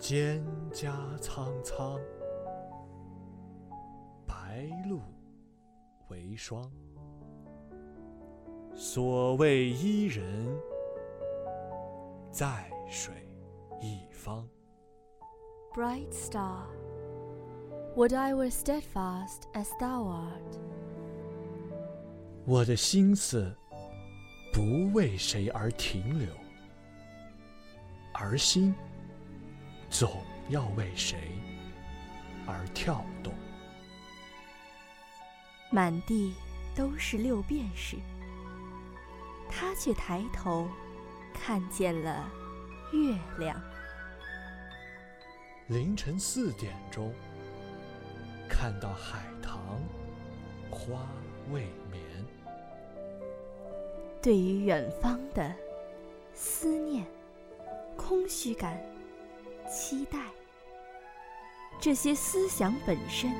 蒹葭苍苍，白露为霜。所谓伊人，在水一方。Bright star, would I were steadfast as thou art. 我的心思不为谁而停留，而心总要为谁而跳动。满地都是六便士，他却抬头看见了月亮。凌晨四点钟，看到海棠花未眠。对于远方的思念、空虚感、期待，这些思想本身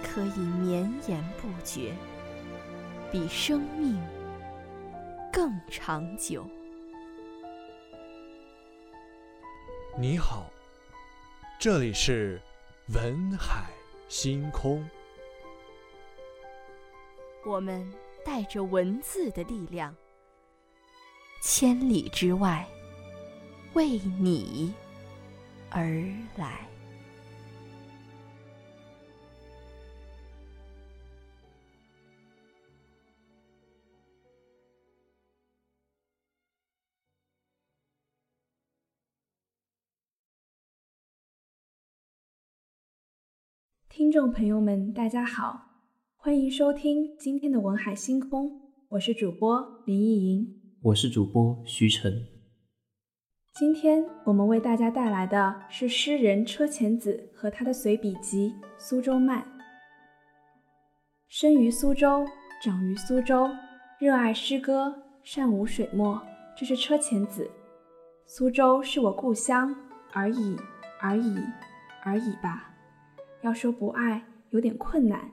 可以绵延不绝，比生命更长久。你好，这里是文海星空。我们带着文字的力量，千里之外，为你而来。听众朋友们，大家好，欢迎收听今天的文海星空，我是主播林意莹。我是主播徐晨。今天我们为大家带来的是诗人车前子和他的随笔集《苏州慢》。生于苏州，长于苏州，热爱诗歌，善舞水墨，这是车前子。苏州是我故乡，而已，而已，而已吧。要说不爱有点困难，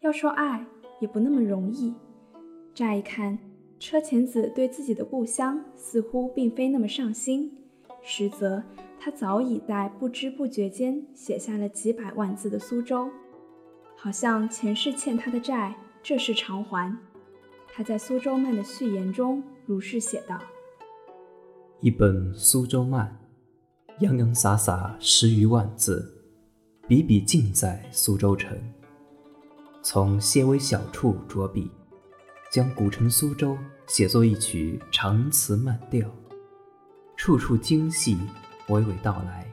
要说爱也不那么容易。乍一看，车前子对自己的故乡似乎并非那么上心，实则他早已在不知不觉间写下了几百万字的苏州，好像前世欠他的债，这是偿还。他在《苏州慢》的序言中如是写道：“一本《苏州慢》，洋洋洒洒十余万字。”笔笔尽在苏州城，从些微小处着笔，将古城苏州写作一曲长词慢调，处处精细，娓娓道来，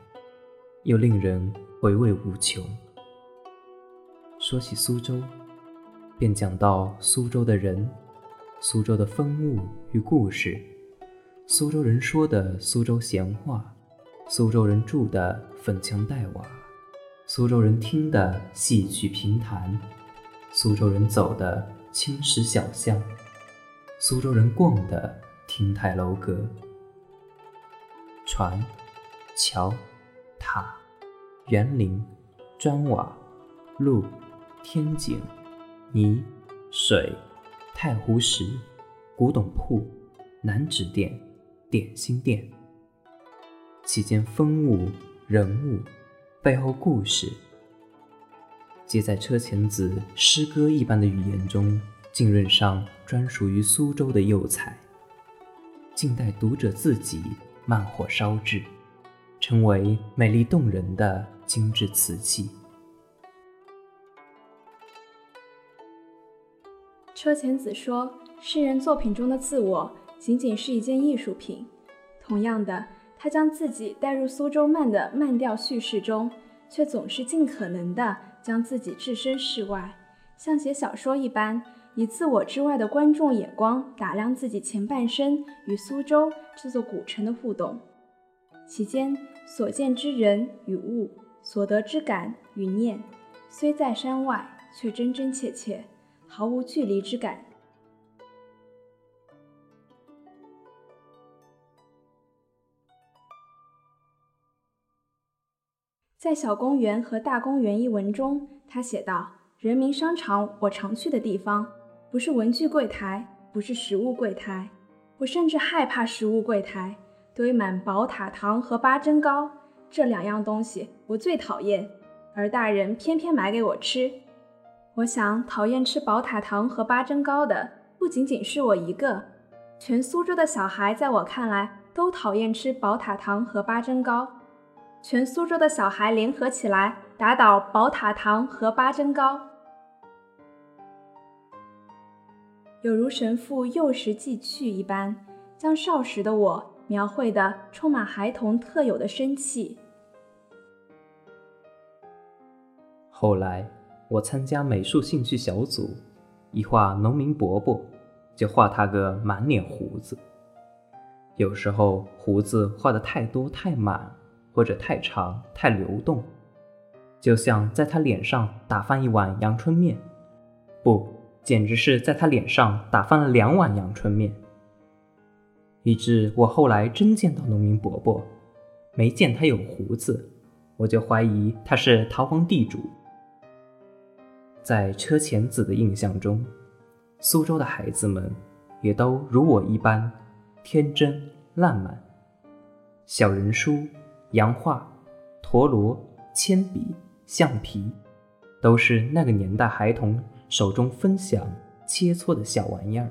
又令人回味无穷。说起苏州，便讲到苏州的人，苏州的风物与故事，苏州人说的苏州闲话，苏州人住的粉墙黛瓦。苏州人听的戏曲评弹，苏州人走的青石小巷，苏州人逛的亭台楼阁，船、桥、塔、园林、砖瓦、路、天井、泥、水、太湖石、古董铺、南纸店、点心店，其间风物、人物。背后故事，皆在车前子诗歌一般的语言中浸润上专属于苏州的釉彩，静待读者自己慢火烧制，成为美丽动人的精致瓷器。车前子说，诗人作品中的自我仅仅是一件艺术品。同样的。他将自己带入苏州慢的慢调叙事中，却总是尽可能地将自己置身事外，像写小说一般，以自我之外的观众眼光打量自己前半生与苏州这座古城的互动，其间所见之人与物，所得之感与念，虽在山外，却真真切切，毫无距离之感。在小公园和大公园一文中，他写道：“人民商场，我常去的地方，不是文具柜台，不是食物柜台，我甚至害怕食物柜台，堆满宝塔糖和八珍糕，这两样东西我最讨厌，而大人偏偏买给我吃。我想，讨厌吃宝塔糖和八珍糕的不仅仅是我一个，全苏州的小孩在我看来都讨厌吃宝塔糖和八珍糕。全苏州的小孩联合起来，打倒宝塔糖和八珍糕。有如神父幼时寄去一般，将少时的我描绘的充满孩童特有的生气。后来我参加美术兴趣小组，一画农民伯伯，就画他个满脸胡子。有时候胡子画的太多太满，或者太长太流动，就像在他脸上打翻一碗阳春面。不。简直是在他脸上打翻了两碗阳春面，以致我后来真见到农民伯伯，没见他有胡子，我就怀疑他是逃荒地主。在车前子的印象中，苏州的孩子们也都如我一般天真烂漫，小人书、洋画、陀螺、铅笔、橡皮，都是那个年代孩童。手中分享切磋的小玩意儿，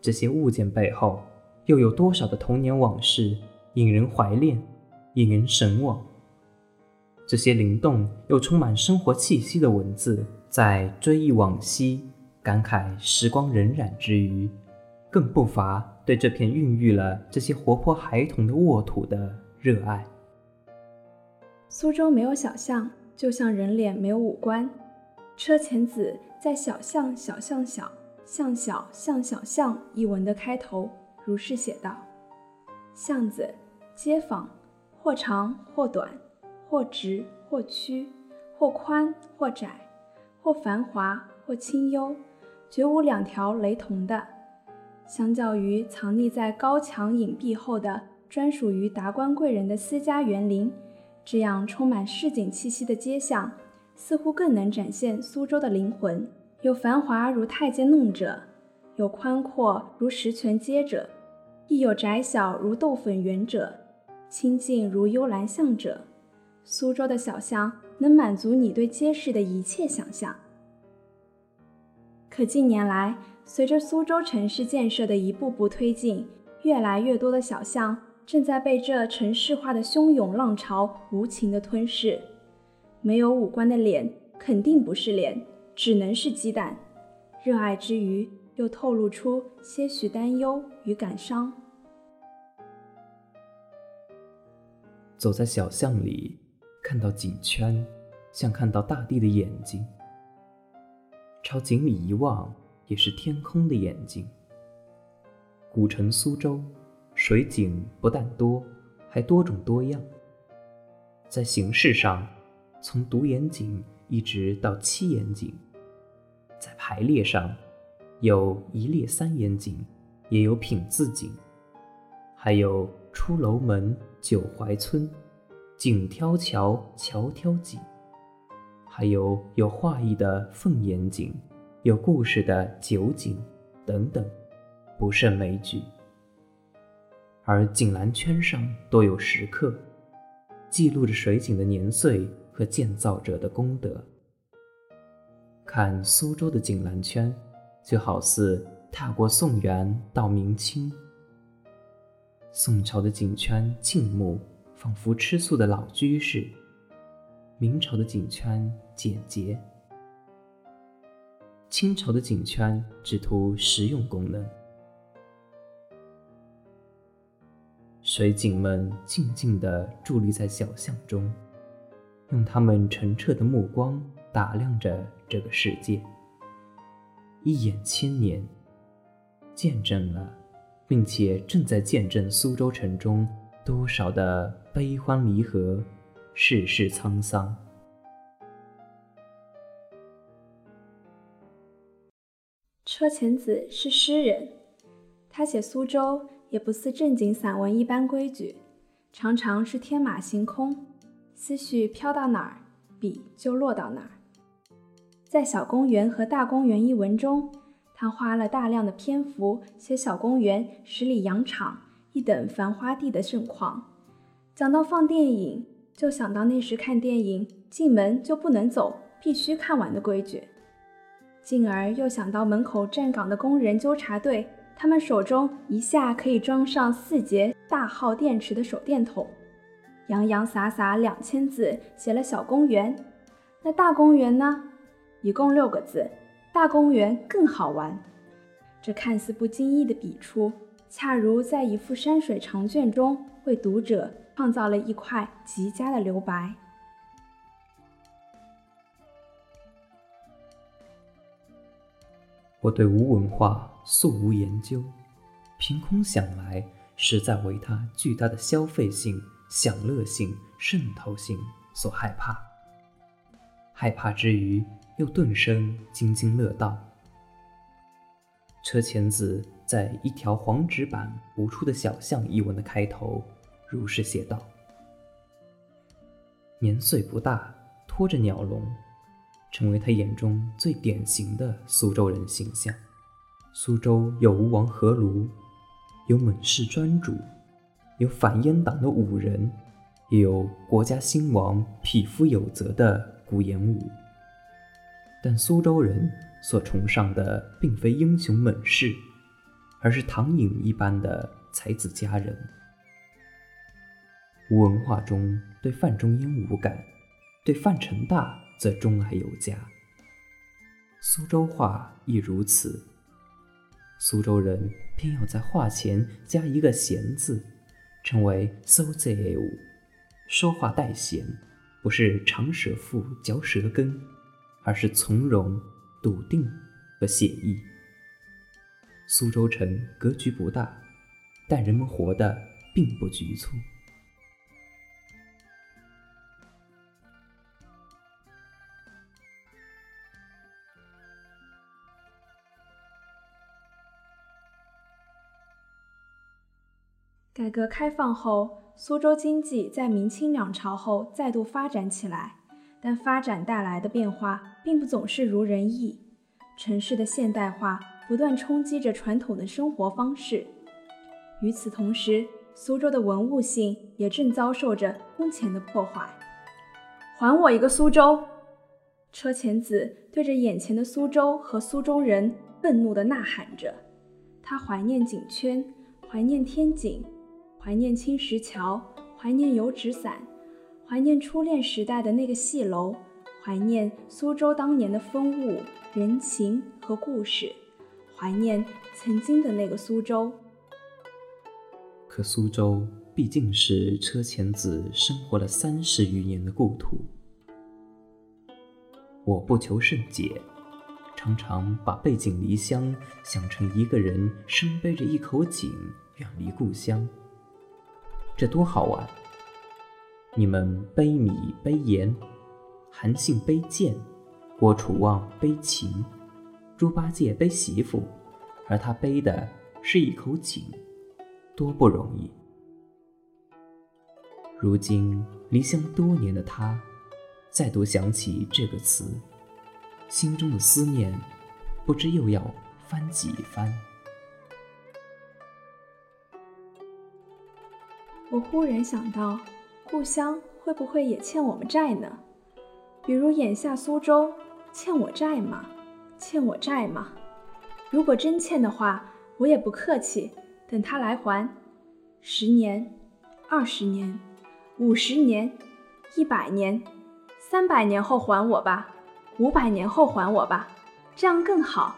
这些物件背后又有多少的童年往事引人怀恋、引人神往？这些灵动又充满生活气息的文字，在追忆往昔、感慨时光荏苒之余，更不乏对这片孕育了这些活泼孩童的沃土的热爱。苏州没有小巷，就像人脸没有五官。车前子在“小巷小巷小巷小巷小巷”一文的开头如是写道：“巷子，街坊，或长或短，或直或曲，或宽或窄，或繁华或清幽，绝无两条雷同的。相较于藏匿在高墙隐蔽后的专属于达官贵人的私家园林，这样充满市井气息的街巷。”似乎更能展现苏州的灵魂，有繁华如太监弄者，有宽阔如石泉街者，亦有窄小如豆粉园者，清静如幽兰巷者。苏州的小巷能满足你对街市的一切想象。可近年来，随着苏州城市建设的一步步推进，越来越多的小巷正在被这城市化的汹涌浪潮无情地吞噬。没有五官的脸肯定不是脸，只能是鸡蛋。热爱之余，又透露出些许担忧与感伤。走在小巷里，看到井圈，像看到大地的眼睛；朝井里一望，也是天空的眼睛。古城苏州，水井不但多，还多种多样。在形式上。从独眼井一直到七眼井，在排列上，有一列三眼井，也有品字井，还有出楼门九槐村，井挑桥桥挑井，还有有画意的凤眼井，有故事的九井等等，不胜枚举。而井栏圈上多有石刻，记录着水井的年岁。和建造者的功德。看苏州的井栏圈，就好似踏过宋元到明清。宋朝的井圈静穆，仿佛吃素的老居士；明朝的井圈简洁；清朝的井圈只图实用功能。水井们静静地伫立在小巷中。用他们澄澈的目光打量着这个世界，一眼千年，见证了，并且正在见证苏州城中多少的悲欢离合，世事沧桑。车前子是诗人，他写苏州也不似正经散文一般规矩，常常是天马行空。思绪飘到哪儿，笔就落到哪儿。在《小公园》和《大公园》一文中，他花了大量的篇幅写小公园十里洋场一等繁花地的盛况；讲到放电影，就想到那时看电影进门就不能走，必须看完的规矩。进而又想到门口站岗的工人纠察队，他们手中一下可以装上四节大号电池的手电筒，洋洋洒洒两千字写了小公园。那大公园呢？一共六个字，大公园更好玩。这看似不经意的笔触，恰如在一幅山水长卷中为读者创造了一块极佳的留白。我对吴文化素无研究，凭空想来，实在为它巨大的消费性、享乐性、渗透性所害怕。害怕之余，又顿生津津乐道。车前子在一条黄纸板无出的小巷一文的开头，如是写道：“年岁不大，拖着鸟笼。”成为他眼中最典型的苏州人形象。苏州有吴王阖庐，有猛士专主，有反阉党的武人，也有国家兴亡、匹夫有责的顾炎武。但苏州人所崇尚的并非英雄猛士，而是唐寅一般的才子佳人。吴文化中对范仲淹无感，对范成大。则钟爱有加。苏州话亦如此。苏州人偏要在话前加一个“闲”字，称为“ “sozeu”，”。说话带闲，不是长舌妇嚼舌根，而是从容、笃定和写意。苏州城格局不大，但人们活得并不局促。改革开放后，苏州经济在明清两朝后再度发展起来，但发展带来的变化并不总是如人意。城市的现代化不断冲击着传统的生活方式，与此同时，苏州的文物性也正遭受着空前的破坏。还我一个苏州！车前子对着眼前的苏州和苏州人愤怒地呐喊着，他怀念锦圈，怀念天井。怀念青石桥，怀念油纸伞，怀念初恋时代的那个戏楼，怀念苏州当年的风物、人情和故事，怀念曾经的那个苏州。可苏州毕竟是车前子生活了三十余年的故土。我不求甚解，常常把背井离乡想成一个人身背着一口井，远离故乡。这多好玩！你们背米背盐，韩信背剑，郭楚望背琴，猪八戒背媳妇，而他背的是一口井，多不容易！如今离乡多年的他，再度想起这个词，心中的思念不知又要翻几番。我忽然想到，故乡会不会也欠我们债呢？比如眼下苏州欠我债吗？欠我债吗？如果真欠的话，我也不客气，等他来还。十年、二十年、五十年、一百年、三百年后还我吧，五百年后还我吧，这样更好。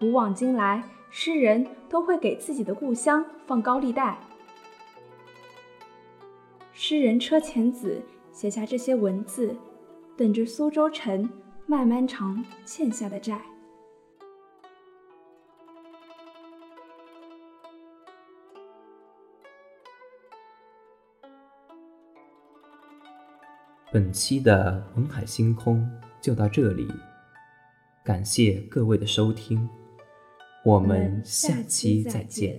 古往今来，诗人都会给自己的故乡放高利贷。诗人车前子写下这些文字，等着苏州城慢慢偿欠下的债。本期的文海星空就到这里，感谢各位的收听，我们下期再见。